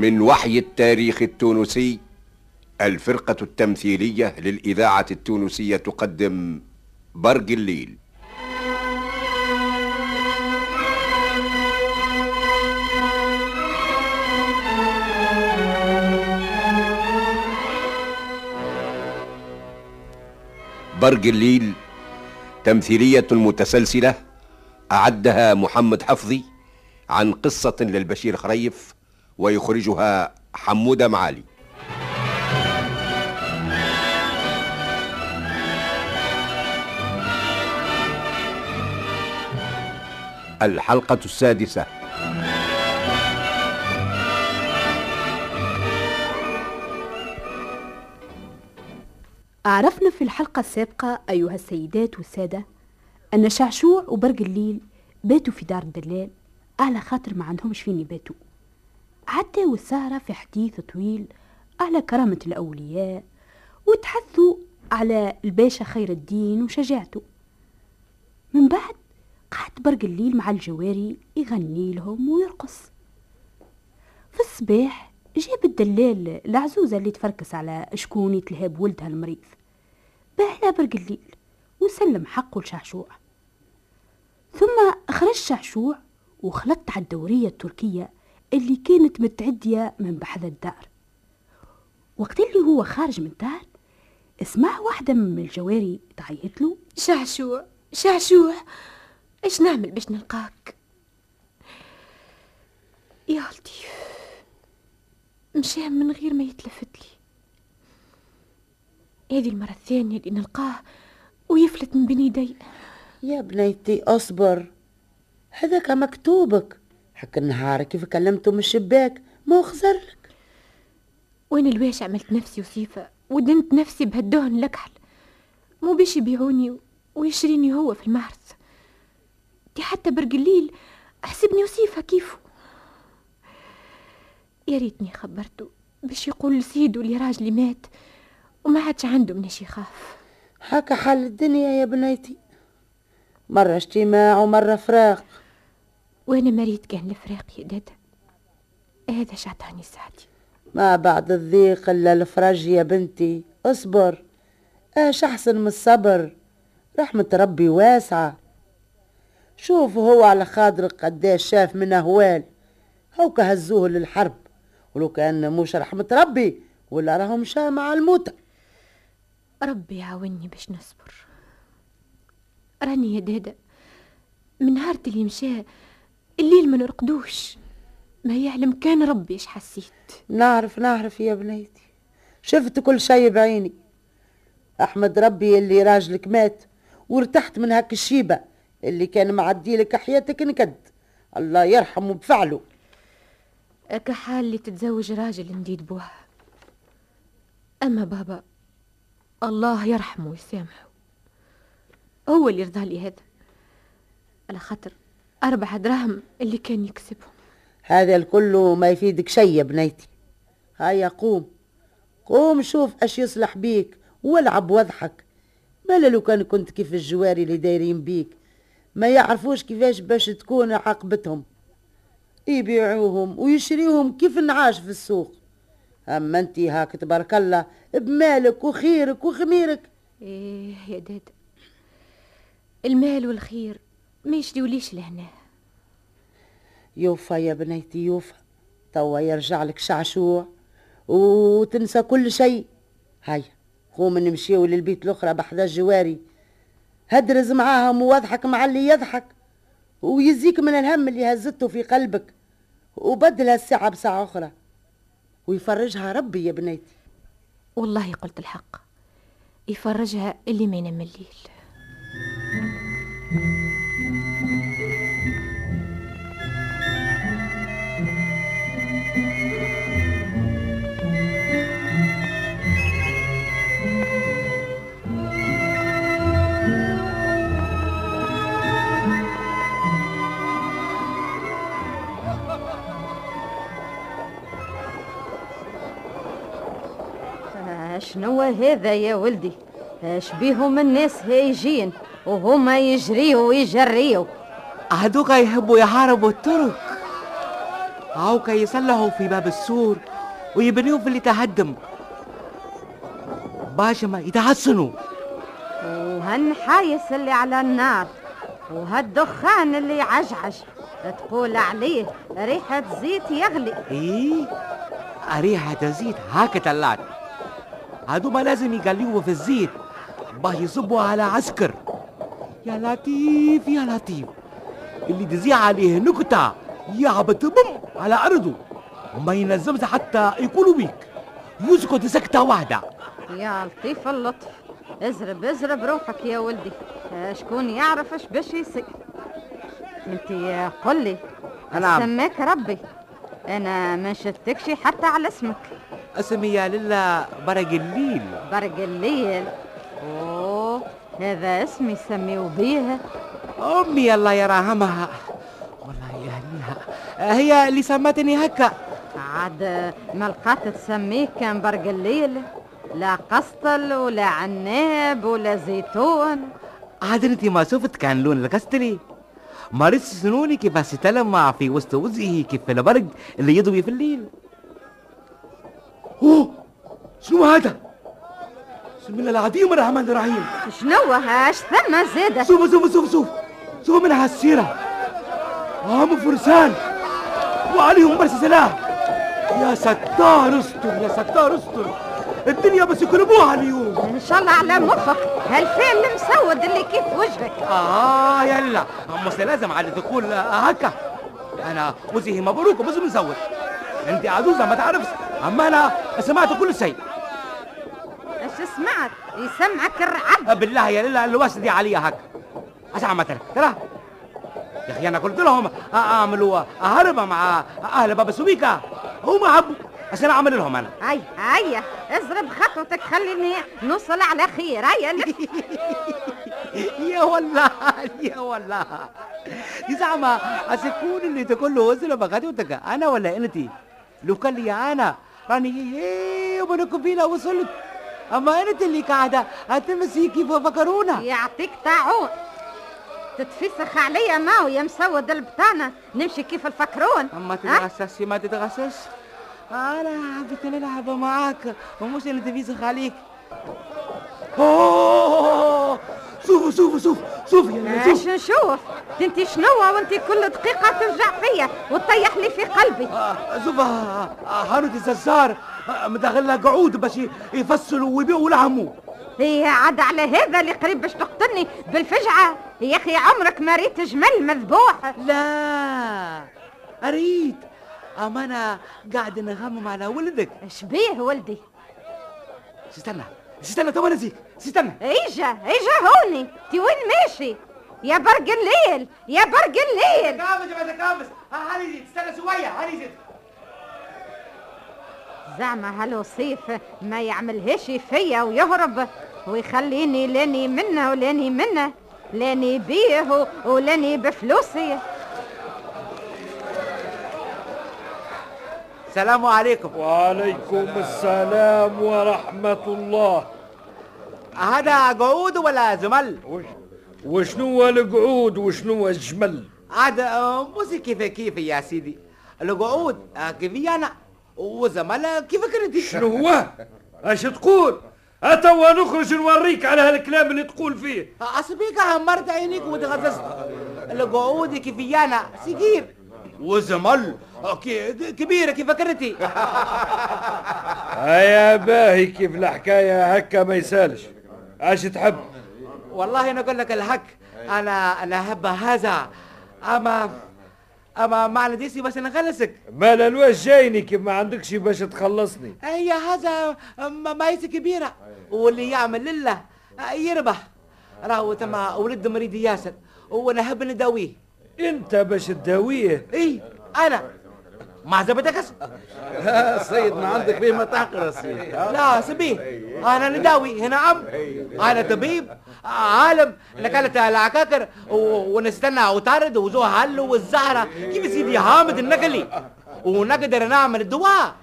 من وحي التاريخ التونسي الفرقة التمثيلية للإذاعة التونسية تقدم برج الليل. برج الليل تمثيلية متسلسلة أعدها محمد حفظي عن قصة للبشير خريف ويخرجها حمودة معالي. الحلقة السادسة. عرفنا في الحلقة السابقة أيها السيدات والسادة أن شعشوع وبرق الليل باتوا في دار الدلال على خاطر ما عندهمش فين يباتوا. عدوا السهرة في حديث طويل على كرامة الأولياء وتحثوا على الباشا خير الدين وشجاعته. من بعد قعد برق الليل مع الجواري يغني لهم ويرقص. في الصباح جاب الدلال العزوزة اللي تفركس على شكون يتلهب ولدها المريض. باهلا برق الليل وسلم حقه لشعشوع. ثم خرج شعشوع وخلط على الدورية التركية اللي كانت متعدية من بحذا الدار. وقت اللي هو خارج من الدار اسمع واحدة من الجواري تعيط له. شعشوع شعشوع إيش نعمل باش نلقاك؟ يا لطيف مشى من غير ما يتلفت لي. هذه المرة الثانية اللي نلقاه ويفلت من بين يدي. يا بنيتي أصبر. هذاك مكتوبك. حك النهار كيف كلمته من الشباك ما خزر لك. وين الواش عملت نفسي وصيفة؟ ودنت نفسي بهالدهن الأكحل مو باش يبيعوني ويشريني هو في المعرض. دي حتى برقليل حسبني وصيفة كيفه يا ريتني خبرته باش يقول لسيدو اللي راجلي مات وما عادش عنده مناش يخاف. هكا حال الدنيا يا بنيتي. مرة اجتماع ومرة فراق. وأنا مريت كان الفراق يا دادا هذا شعطاني سعدي ما بعد الضيق إلا الفرج يا بنتي. اصبر. إيش أحسن من الصبر؟ رحمة ربي واسعة. شوف هو على خاطرك قداش شاف من أهوال. هو كهزوه للحرب. ولو كان مش رحمة ربي ولا راهم مشى مع الموتى. ربي يعاوني باش نصبر. راني يا دادا من نهار اللي مشى الليل ما نرقدوش. ما يعلم كان ربي إيش حسيت. نعرف نعرف يا بنيتي. شفت كل شيء بعيني. أحمد ربي اللي راجلك مات وارتحت من هاك الشيبة اللي كان معدي لك حياتك نكد الله يرحمه بفعله. كحال اللي تتزوج راجل نديد بوها أما بابا الله يرحمه ويسامحه. هو اللي رضى لي هذا. على خاطر أربع دراهم اللي كان يكسبهم. هذا الكل ما يفيدك شيء يا بنيتي. هيا قوم. قوم شوف اش يصلح بيك والعب واضحك مالا لو كان كنت كيف الجواري اللي دايرين بيك. ما يعرفوش كيفاش باش تكون عاقبتهم. يبيعوهم ويشريوهم كيف النعاش في السوق. أما أنت هاك تبارك الله بمالك وخيرك وخميرك. إيه يا دادا المال والخير ما يشريوليش لهنا؟ يوفى يا بنيتي يوفى توا يرجع لك شعشوع وتنسى كل شيء. هيا قوم نمشيو للبيت الأخرى بحذا الجواري. هدرز معاهم وواضحك مع اللي يضحك. ويزيك من الهم اللي هزته في قلبك. وبدلها الساعة بساعة أخرى. ويفرجها ربي يا بنيتي والله قلت الحق. يفرجها اللي ما ينام الليل. هذا يا ولدي. اش بيهم الناس هايجين وهما يجريوا ويجريوا. هذوك يحبوا يحاربوا الترك هاو كي يصلحوا في باب السور ويبنيوا في اللي تهدم. باش ما يتحسنوا وهالنحايس اللي على النار وهالدخان اللي يعجعج تقول عليه ريحة زيت يغلي. إيه ريحة زيت هاك طلعت هادو ما لازم يقليوه في الزيت. باه يصبوا على عسكر. يا لطيف يا لطيف. اللي تزيع عليه نكتة يعبط بم على أرضه. وما ينزمش حتى يقولوا بيك. يسكت سكتة واحدة. يا لطيف اللطف. ازرب ازرب روحك يا ولدي. شكون يعرف اش باش يصير؟ أنت قل لي. نعم. سماك ربي. أنا ما شفتكش حتى على اسمك. أسمي يا لله برق الليل. برق الليل. أوه هذا اسم يسميو بيه أمي الله يرحمها. والله يهنيها. هي اللي سمتني هكا. عاد ما لقات تسميه كان برق الليل. لا قسطل ولا عناب ولا زيتون. عاد أنت ما شفت كان لون الكستلي ما ريت سنوني كيف تلمع في وسط وجهه كيف البرق اللي يضوي في الليل. شنو هذا؟ بسم الله العظيم الرحمن الرحيم. شنو هاش؟ ثم زيادة شوف شوف شوف شوف. شوف من هالسيرة هم فرسان. وعليهم برس سلاح يا ستار استر يا ستار استر. الدنيا بس يقلبوها اليوم. إن شاء الله على مخك هالفعل المسود اللي كيف وجهك؟ آه يلا. مش لازم عاد تقول هكا. أنا وجهي مبروك ومش مزود أنت عجوزه ما تعرفش. أما أنا سمعت كل شيء. إيش سمعت يسمعك الرعد بالله يا لله الواسدي عليا هكا. اسمع ترى ترى. يا أخي أنا قلت لهم اعملوا هربة مع أهل باب السويكا هم حبوا عشان أعمل لهم أنا. هيا هيا. اضرب خطوتك خليني نوصل على خير لف. يا والله يا والله. يا زعما أسكون اللي تقول له وزن بغدوتك أنا ولا انت لو كان لي أنا راني هي وبنكم فينا وصلت. أما أنت اللي قاعدة هتمسي كيف فكرونا يعطيك طاعون. تتفسخ عليا ماو يا مسود البطانة. نمشي كيف الفكرون أما ها؟ تتغسسي ما تتغسس. أنا حبيت نلعب معاك. ومش اللي تفيسخ عليك. أوه! شوفوا شوفوا شوفوا شوفوا يا إيش شوف. نشوف انت شنو؟ وانت كل دقيقة ترجع فيا وتطيح لي في قلبي. آه، شوف آه، آه، هانوت الززار آه، مدخل لها قعود باش يفصلوا ويبيعوا لحمه هي عاد على هذا اللي قريب باش تقتلني بالفجعة. يا أخي عمرك ما ريت جمل مذبوح. لا اريد اما أنا قاعد نغمم على ولدك. إيش بيه ولدي؟ استنى استنى تو نسيك استنى ايجا ايجا هوني. تي وين ماشي؟ يا برق الليل يا برق الليل. كامس يا كامس هاني زيد استنى شوية هاني زيد زعما هالوصيف ما يعملهاش فيا ويهرب ويخليني لاني منه ولاني منه لاني بيه ولاني بفلوسي. السلام عليكم. وعليكم السلام ورحمة الله. هذا قعود ولا زمل؟ وش وشنو القعود وشنو الجمل؟ عاد آه، مش كيف كيف يا سيدي؟ القعود آه، كيفي أنا وزمل كيفك انت شنو هو؟ اش تقول؟ اتوا نخرج نوريك على هالكلام اللي تقول فيه. أسبيك همرت عينيك وتغززت. القعود كيفي أنا صغير وزمل. آه، كبيرة كيف كرتي هيا باهي كيف الحكاية؟ هكا ما يسالش. اش تحب؟ والله أنا أقول لك الحق. أنا أنا أحب هذا. أما أما معنى ديسي بس نخلصك. مال الواش جايني؟ كيف ما عندكش باش تخلصني. هي هذا ما مايسة كبيرة. واللي يعمل لله يربح. راهو تما ولد مريض ياسر. وأنا أحب نداويه. أنت باش تداويه؟ اي أنا. ما عجبتكش لا سيد ما عندك فيه ما تحقر يا سيدي لا سبيه أنا نداوي. هنا عم أنا طبيب. عالم. نكلت العكاكر ونستنى وطارد وزو هل والزهرة. كيف سيدي حامد النقلي؟ ونقدر نعمل الدواء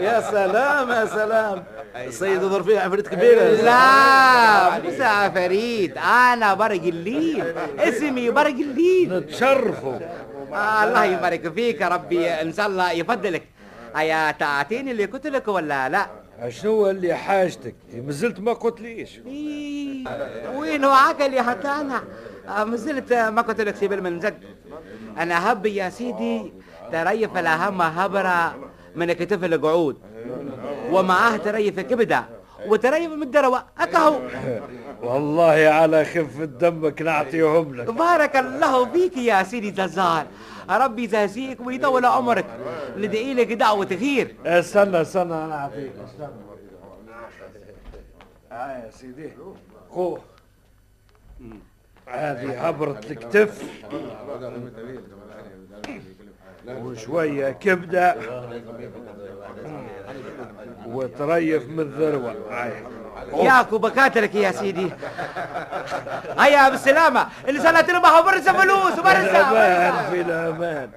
يا سلام يا سلام. السيد يظهر فيه عفريت كبيرة. لا مش عفاريت أنا برق الليل. اسمي برق الليل. نتشرفوا. آه الله يبارك فيك ربي إن شاء الله يفضلك. هيا تعطيني اللي قلت لك ولا لا؟ شنو اللي حاجتك؟ مازلت ما قلتليش إيه، وين هو عقل يا حتى أنا؟ آه، ما زلت ما قلت لك سيبل من زد أنا هبي يا سيدي تريف الأهم هبره من كتف القعود. ومعاه تريف كبده وتريف من الدروة. أكهو. والله على خفة دمك نعطيهم لك. بارك الله فيك يا سيدي زازار ربي يجازيك ويطول عمرك. ندعي لك دعوة خير. استنى استنى أنا أعطيك. استنى. آه يا سيدي. خو هذه هبرة الكتف وشوية كبدة. وتريف من الذروة. ياكو بكاتلك يا سيدي. هيا بالسلامة اللي سنة تربح وبرسة فلوس وبرسة أمان في الأمان.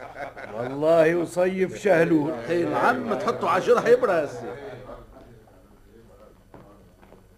والله وصيف شهلول. اي نعم تحطوا عشرة يبرز؟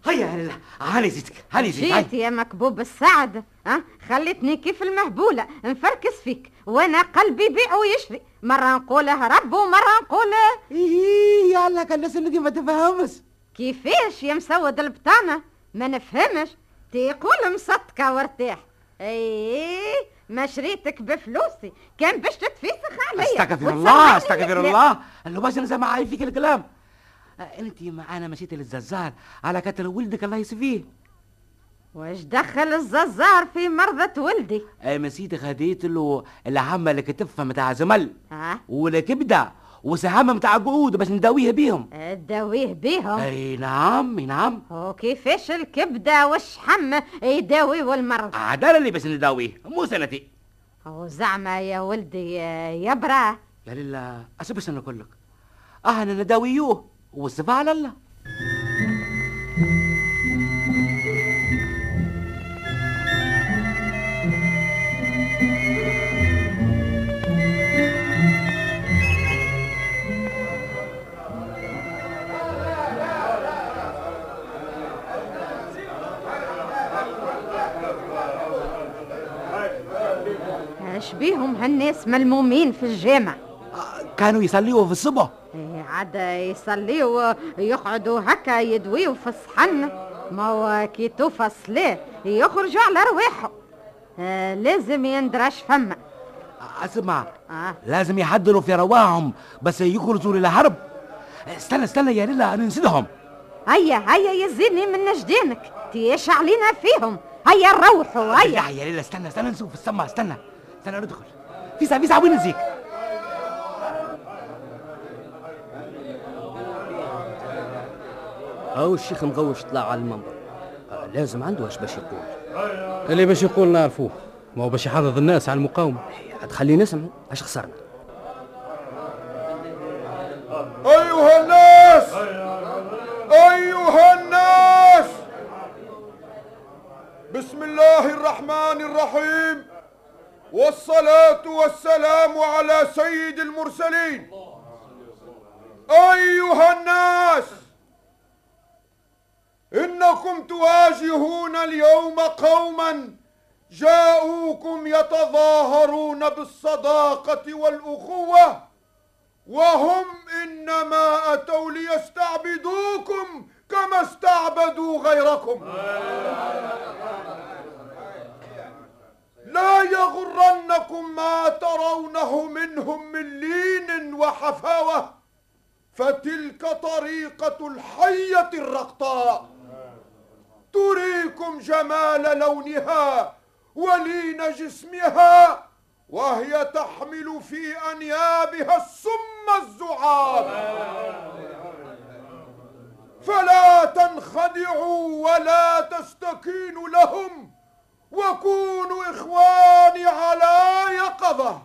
هيا هلا هاني زيتك هاني زيتك. جيت يا مكبوب السعد ها؟ خلتني كيف المهبولة نفركس فيك وأنا قلبي يبيع ويشري. مرة نقوله رب ومرة نقوله إيه يلا كان الناس اللي ما تفهمش. كيفاش يا مسود البطانة؟ ما نفهمش. تقول مصدقة وارتاح. إيه ما شريتك بفلوسي كان باش تتفسخ عليا. استغفر الله استغفر. الله. اللي باش نسمع فيك الكلام. انت معانا مشيت للززار على كتر ولدك الله يسفيه. واش دخل الززار في مرضى ولدي؟ اي مسيتي خديت له العمة اللي كتفها متاع زمل. ها؟ والكبدة وسهامة متاع قعود باش نداويها بيهم. تداويه بيهم؟ أي نعم أي نعم. وكيفاش الكبدة؟ والشحم يداوي والمرض عدالة اللي باش نداويه. مو سنتي. وزعما يا ولدي يبرا يا لله أسا باش نقول لك؟ إحنا نداويوه. والصفة على الله. اش بيهم هالناس ملمومين في الجامع؟ كانوا يصليوا في الصبح. إيه عاد يصليوا يقعدوا هكا يدويوا في الصحن ما هو كي توفى الصلاة يخرجوا على رواحهم آه لازم يندرش فما أسمع آه. لازم يحضروا في رواحهم بس يخرجوا للحرب. استنى استنى يا ليلى أنا نسيتهم. هيا هيا يزيدني من جدينك تيش علينا فيهم. هيا نروحوا هيا. يا ليلى استنى استنى نشوف السما استنى. استنى ندخل. في ساعة في ساعة وين نزيك؟ هاو الشيخ مغوش طلع على المنبر. آه، لازم عنده اش باش يقول. اللي باش يقول نعرفوه. ما هو باش يحرض الناس على المقاومة. تخليه نسمع. اش خسرنا؟ أيها الناس! أيها الناس! بسم الله الرحمن الرحيم. والصلاة والسلام على سيد المرسلين. أيها الناس! إنكم تواجهون اليوم قوما جاءوكم يتظاهرون بالصداقة والأخوة وهم إنما أتوا ليستعبدوكم كما استعبدوا غيركم. لا يغرنكم ما ترونه منهم من لين وحفاوة فتلك طريقة الحية الرقطاء. تريكم جمال لونها ولين جسمها وهي تحمل في أنيابها السم الزعاب. فلا تنخدعوا ولا تستكينوا لهم وكونوا إخواني على يقظة.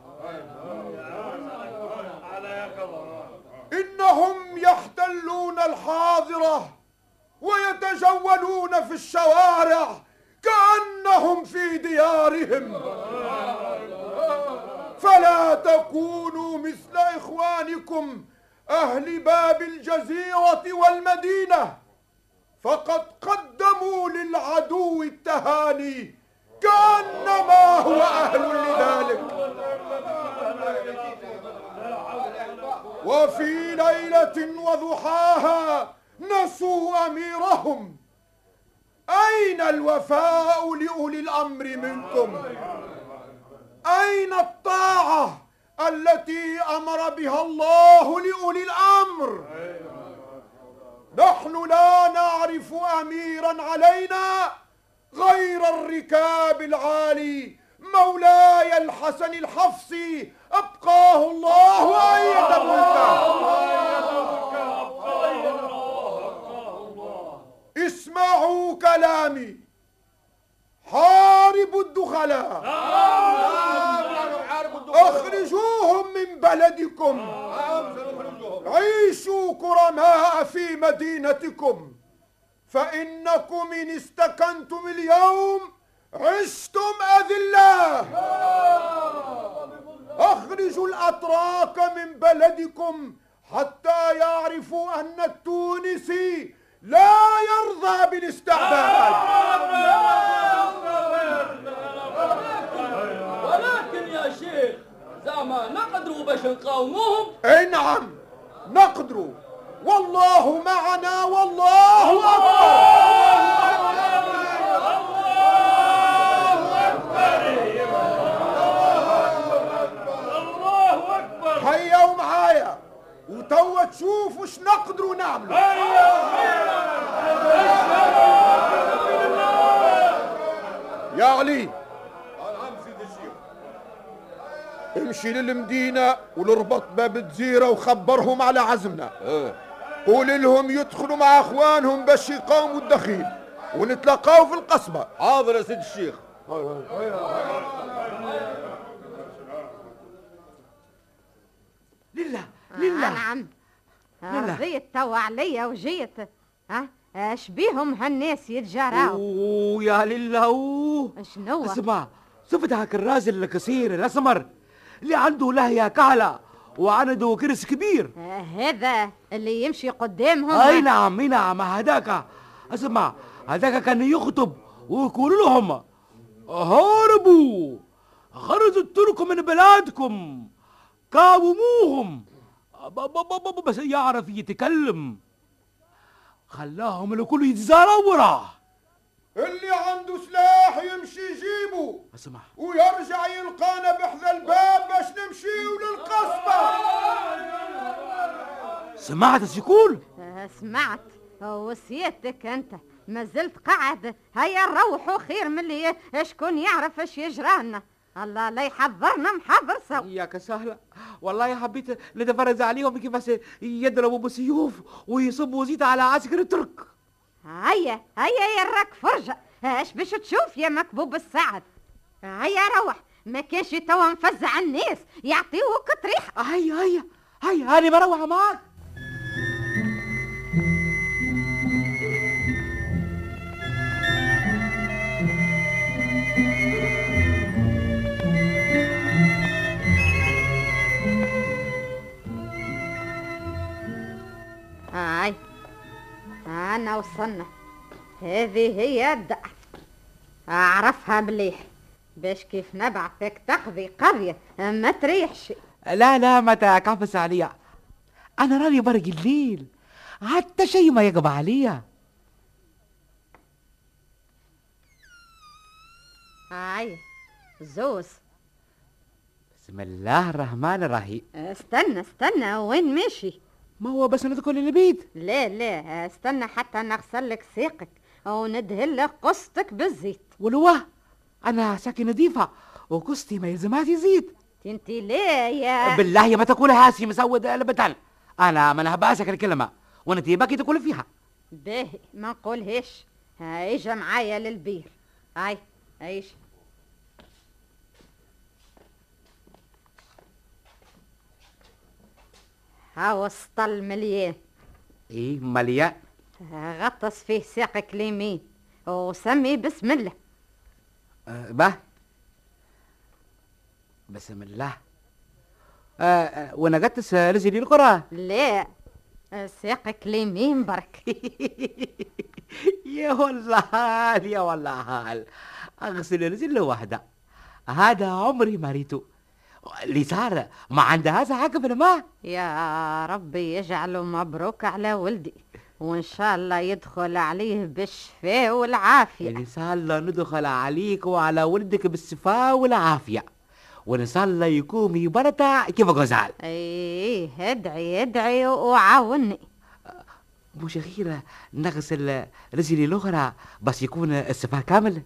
إنهم يحتلون الحاضرة ويتجولون في الشوارع كأنهم في ديارهم. فلا تكونوا مثل إخوانكم أهل باب الجزيرة والمدينة. فقد قدموا للعدو التهاني كأنما هو أهل لذلك. وفي ليلة وضحاها نسوا أميرهم. أين الوفاء لأولي الأمر منكم؟ أين الطاعة التي أمر بها الله لأولي الأمر؟ نحن لا نعرف أميرا علينا غير الركاب العالي مولاي الحسن الحفصي. أبقاه الله وأيد اسمعوا كلامي. حاربوا الدخلاء. اخرجوهم من بلدكم. عيشوا كرماء في مدينتكم. فإنكم إن استكنتم اليوم عشتم أذلاء أخرجوا الأتراك من بلدكم حتى يعرفوا أن التونسي لا يرضى بالاستعباد ولكن يا شيخ زعما نقدروا باش نقاوموهم أي نعم نقدر. والله معنا والله أكبر. هيا ومعايا وتوا تشوف وش نقدروا نعملوا. يا علي امشي للمدينة ولربط باب الجزيرة وخبرهم على عزمنا. قول لهم يدخلوا مع اخوانهم باش يقاوموا الدخيل ونتلاقاو في القصبة. حاضر يا سيد الشيخ. لله. لله. نعم. لله. رضيت توا عليا وجيت. ها اش بيهم هالناس يتجاراو. أوه يا لله أوه. شنو؟ اسمع شفت هاك الراجل القصير الأسمر اللي عنده لهية كعلة وعنده كرس كبير. آه هذا اللي يمشي قدامهم. أي نعم أي نعم هذاك. اسمع هذاك كان يخطب ويقول لهم هربوا خرجوا الترك من بلادكم قاوموهم بس يعرف يتكلم. خلاهم الكل يتزاروا وراه اللي عنده سلاح يمشي يجيبه. اسمع. ويرجع يلقانا بحذا الباب باش نمشيو للقصبة سمعت آه سمعت. وسيادتك أنت. ما زلت قاعد. هيا نروحوا خير من اللي شكون يعرف إيش يجرانا. الله لا يحضرنا محضر سوا. ياك سهلة. والله حبيت نتفرج عليهم كيفاش يضربوا بالسيوف ويصبوا زيت على عسكر الترك. هيا هيا يا راك فرجة. اش باش تشوف يا مكبوب السعد؟ هيا روح. ما كانش توا نفزع الناس يعطيوك طريحة هيا هيا هيا هاني بروح معاك. أنا وصلنا هذه هي الدار أعرفها مليح. باش كيف نبعثك تقضي قرية ما تريحش. لا لا ما تكعفس عليا. أنا راني برق الليل. حتى شيء ما يقبع عليا. هاي زوز. بسم الله الرحمن الرحيم. استنى استنى وين ماشي ما هو بس ندخل البيت لا لا استنى حتى نغسل لك ساقك وندهن لك قصتك بالزيت. ولو أنا ساكن نظيفة وقصتي ما يلزمهاش زيت. انت لا يا بالله ما تقول هاسي مسود البتل أنا ما نهباسك الكلمة وانت باكي تقول فيها. باهي ما نقولهاش اجا معايا للبير. هاي عيش. هاو السطل مليان. إيه مليان؟ غطس فيه ساقك اليمين. وسمي بسم الله. آه به. بسم الله. آه آه وأنا قدس رجلي القرى. لا ساقك اليمين برك. يا والله يا والله. هال أغسل رجل واحدة. هذا عمري ما ريته اللي صار ما عندها حاجة في الماء يا ربي يجعله مبروك على ولدي وإن شاء الله يدخل عليه بالشفاء والعافية. إن شاء الله ندخل عليك وعلى ولدك بالشفاء والعافية. وإن شاء الله يكون يبرتع كيف غزال؟ إيه ادعي ادعي وعاوني. مش غير نغسل رجلي الأخرى بس يكون الشفاء كامل.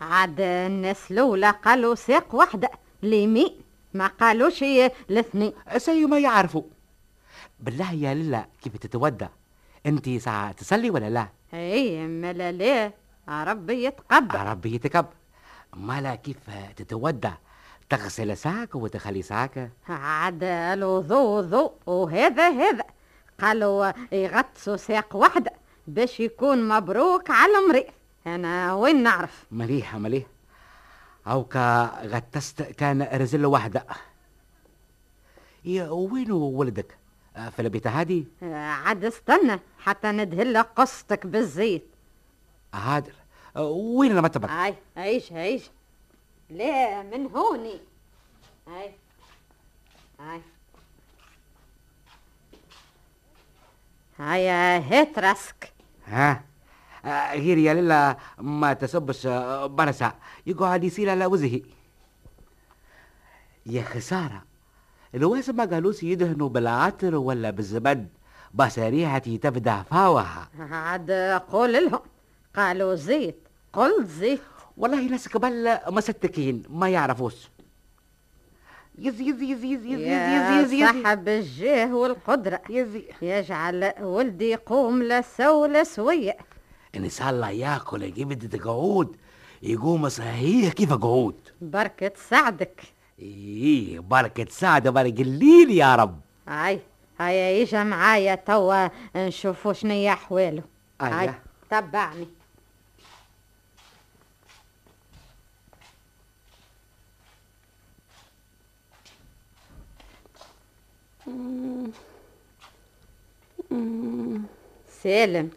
عاد الناس الأولى قالوا ساق واحدة اليمين ما قالوش الاثنين زي ما يعرفوا. بالله يا للا كيف تتودى؟ أنت ساعة تصلي ولا لا؟ إيه ملا ليه؟ ربي يتقبل. ربي يتكب مالا كيف تتودى؟ تغسل ساك وتخلي ساك عاد الوضوء وضوء وهذا هذا. قالوا يغطسوا ساق واحدة باش يكون مبروك على المريض. أنا وين نعرف؟ مليحة مليح. أو كا غتست كان رزل واحدة. يا وينو ولدك؟ آه، في البيت هادي؟ عاد استنى حتى ندهل قصتك بالزيت. هادر. آه، وين المطبخ هاي عيش عيش. لا من هوني؟ هاي هاي هاي هات راسك. ها؟ آه، غير يا للا ما تسبش آه، برسا. يقعد يسيل على وجهي يا خسارة الواسم ما قالوش يدهنوا بالعطر ولا بالزبد بس ريحتي تبدا فاوها. عاد قول لهم. قالوا زيت. قل زيت. والله ناس قبل مستكين ما يعرفوش يزي يزي يزي يزي يزي يا يزي يزي صاحب الجاه والقدرة. يزي يجعل ولدي يقوم لا سولة سوية. إن شاء الله ياكل جبدة قعود يقوم صحيح كيف قعود بركة سعدك. إيه بركة سعد بركة الليل يا رب. هاي هاي يجا معايا توا نشوفوا شنيا احواله هاي أيه. تبعني سالم.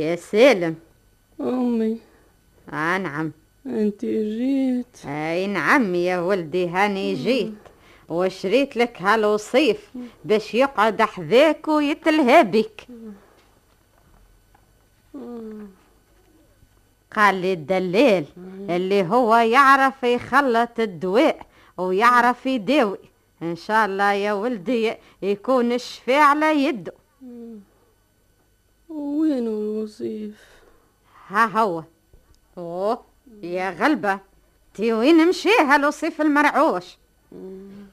يا سالم. أمي. آه نعم. أنت جيت. أي نعم يا ولدي هاني جيت. وشريت لك هالوصيف باش يقعد حذاك ويتلهى بك. قال لي الدلال اللي هو يعرف يخلط الدواء ويعرف يداوي. إن شاء الله يا ولدي يكون الشفاء على يده. وين الوصيف ها هو. أوه يا غلبة. تي وين مشي هالوصيف المرعوش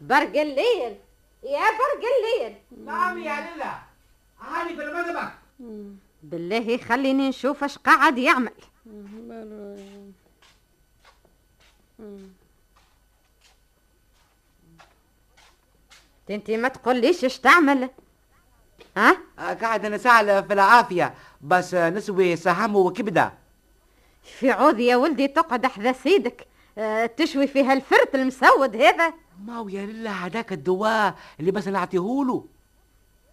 برق الليل. يا برق الليل. نعم يا للا هاني في المذبح بالله خليني نشوف اش قاعد يعمل. انتي ما تقوليش اش تعمل. ها؟ قاعد نسعل في العافية بس نسوي سهم وكبدة. في عوض يا ولدي تقعد حذا سيدك. آه تشوي فيها الفرت المسود هذا. ما هو يا لله هذاك الدواء اللي بس نعطيهوله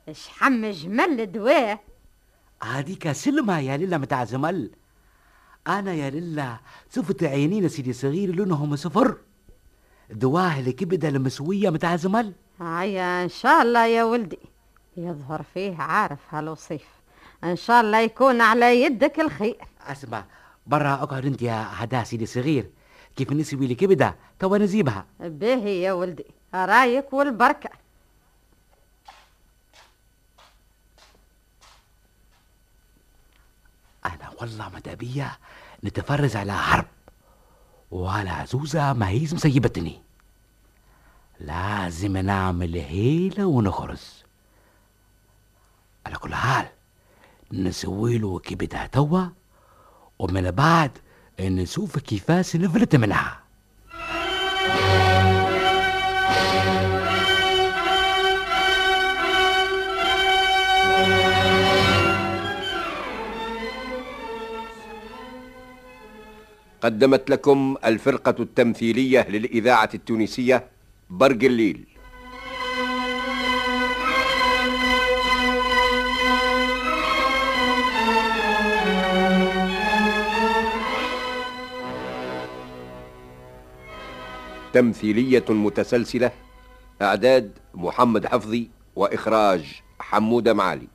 اش حم جمل دواء هذيك سلمة يا لله متاع زمل أنا يا لله شفت عينين سيدي صغير لونهم صفر. دواء الكبدة المسوية متاع زمل هيا إن شاء الله يا ولدي. يظهر فيه عارف هالوصيف. إن شاء الله يكون على يدك الخير. أسمع برا أقعد أنت يا هدا سيدي صغير كيف نسوي لي كبده توا نجيبها باهي يا ولدي رايك والبركة. أنا والله ماذا بيا نتفرج على حرب وعلى عزوزة ما هي مسيبتني. لازم نعمل هيلة ونخرج على كل حال نسوي له كبدة توا ومن بعد نشوف كيفاش نفلت منها. قدمت لكم الفرقة التمثيلية للإذاعة التونسية برق الليل. تمثيلية متسلسلة إعداد محمد حفظي وإخراج حمودة معالي.